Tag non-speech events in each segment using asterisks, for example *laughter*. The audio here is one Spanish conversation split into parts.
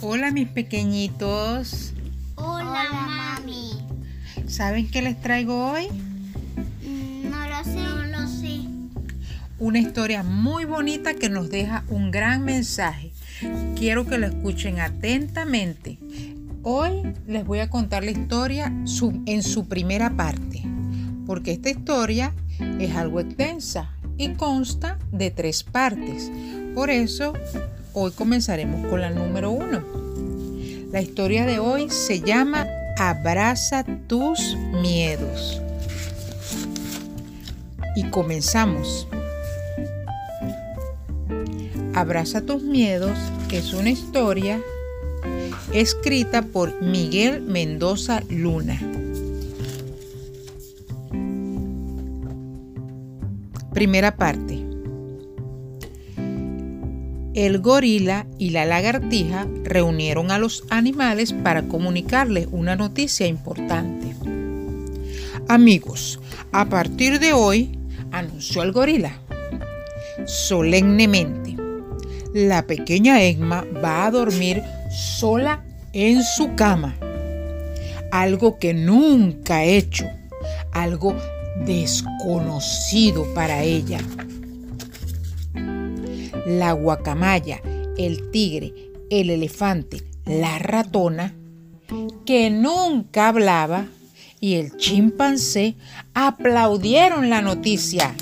Hola mis pequeñitos. Hola, mami. ¿Saben qué les traigo hoy? Mm, No lo sé. No lo sé. Una historia muy bonita que nos deja un gran mensaje. Quiero que lo escuchen atentamente. Hoy les voy a contar la historia en su primera parte, porque esta historia es algo extensa y consta de tres partes. Por eso, hoy comenzaremos con la número uno. La historia de hoy se llama Abraza tus miedos. Y comenzamos. Abraza tus miedos es una historia escrita por Miguel Mendoza Luna. Primera parte. El gorila y la lagartija reunieron a los animales para comunicarles una noticia importante. Amigos, a partir de hoy, anunció el gorila, solemnemente, la pequeña Egma va a dormir sola en su cama. Algo que nunca ha hecho, algo desconocido para ella. La guacamaya, el tigre, el elefante, la ratona, que nunca hablaba, y el chimpancé aplaudieron la noticia.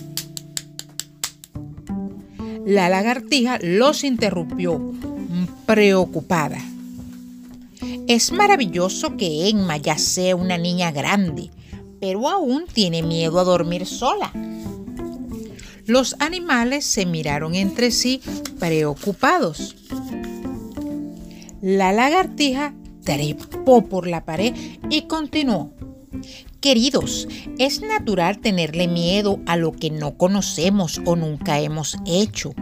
La lagartija los interrumpió, preocupada. Es maravilloso que Emma ya sea una niña grande, pero aún tiene miedo a dormir sola. Los animales se miraron entre sí preocupados. La lagartija trepó por la pared y continuó. Queridos, es natural tenerle miedo a lo que no conocemos o nunca hemos hecho.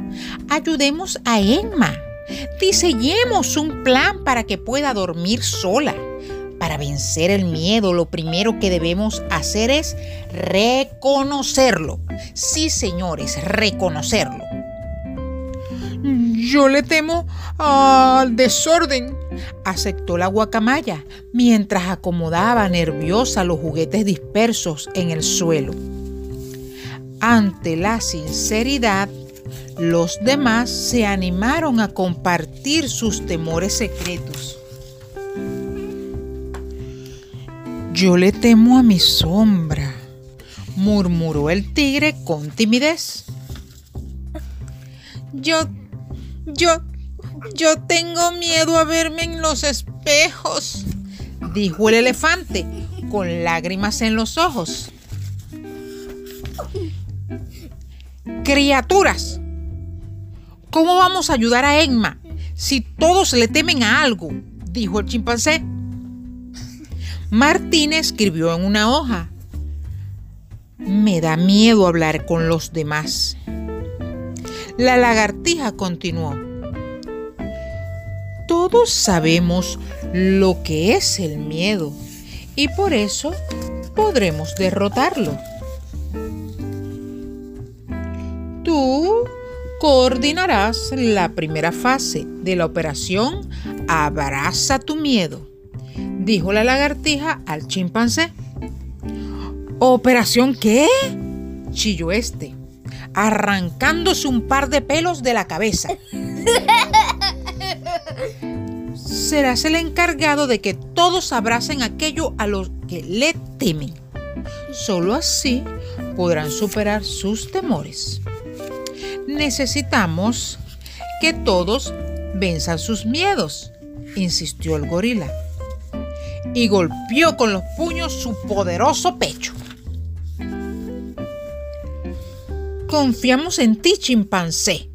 Ayudemos a Emma. Diseñemos un plan para que pueda dormir sola. Para vencer el miedo, lo primero que debemos hacer es reconocerlo. Sí, señores, reconocerlo. Yo le temo al desorden, aceptó la guacamaya mientras acomodaba nerviosa los juguetes dispersos en el suelo. Ante la sinceridad, los demás se animaron a compartir sus temores secretos. Yo le temo a mi sombra, murmuró el tigre con timidez. Yo, yo, yo tengo miedo a verme en los espejos, dijo el elefante con lágrimas en los ojos. Criaturas, ¿cómo vamos a ayudar a Emma si todos le temen a algo? dijo el chimpancé. Martín escribió en una hoja. Me da miedo hablar con los demás. La lagartija continuó. Todos sabemos lo que es el miedo y por eso podremos derrotarlo. Tú coordinarás la primera fase de la operación Abraza tu miedo, dijo la lagartija al chimpancé. ¿Operación qué? chilló este, arrancándose un par de pelos de la cabeza. *laughs* Serás el encargado de que todos abracen aquello a los que le temen. Solo así podrán superar sus temores. Necesitamos que todos venzan sus miedos, insistió el gorila. Y golpeó con los puños su poderoso pecho. Confiamos en ti, chimpancé,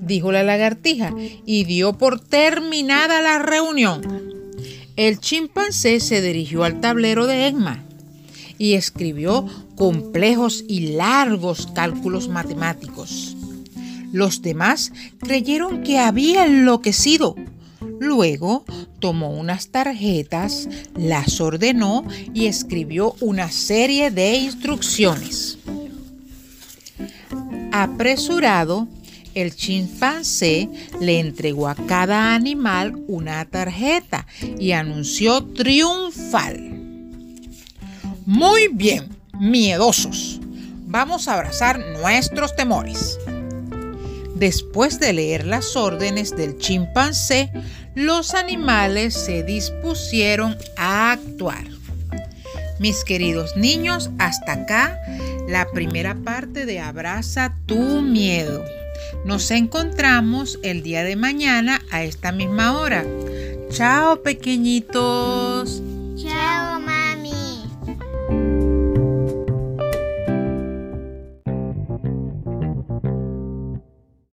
dijo la lagartija y dio por terminada la reunión. El chimpancé se dirigió al tablero de Emma y escribió complejos y largos cálculos matemáticos. Los demás creyeron que había enloquecido. Luego tomó unas tarjetas, las ordenó y escribió una serie de instrucciones. Apresurado, el chimpancé le entregó a cada animal una tarjeta y anunció triunfal. Muy bien, miedosos. Vamos a abrazar nuestros temores. Después de leer las órdenes del chimpancé, los animales se dispusieron a actuar. Mis queridos niños, hasta acá la primera parte de Abraza tu miedo. Nos encontramos el día de mañana a esta misma hora. Chao, pequeñitos.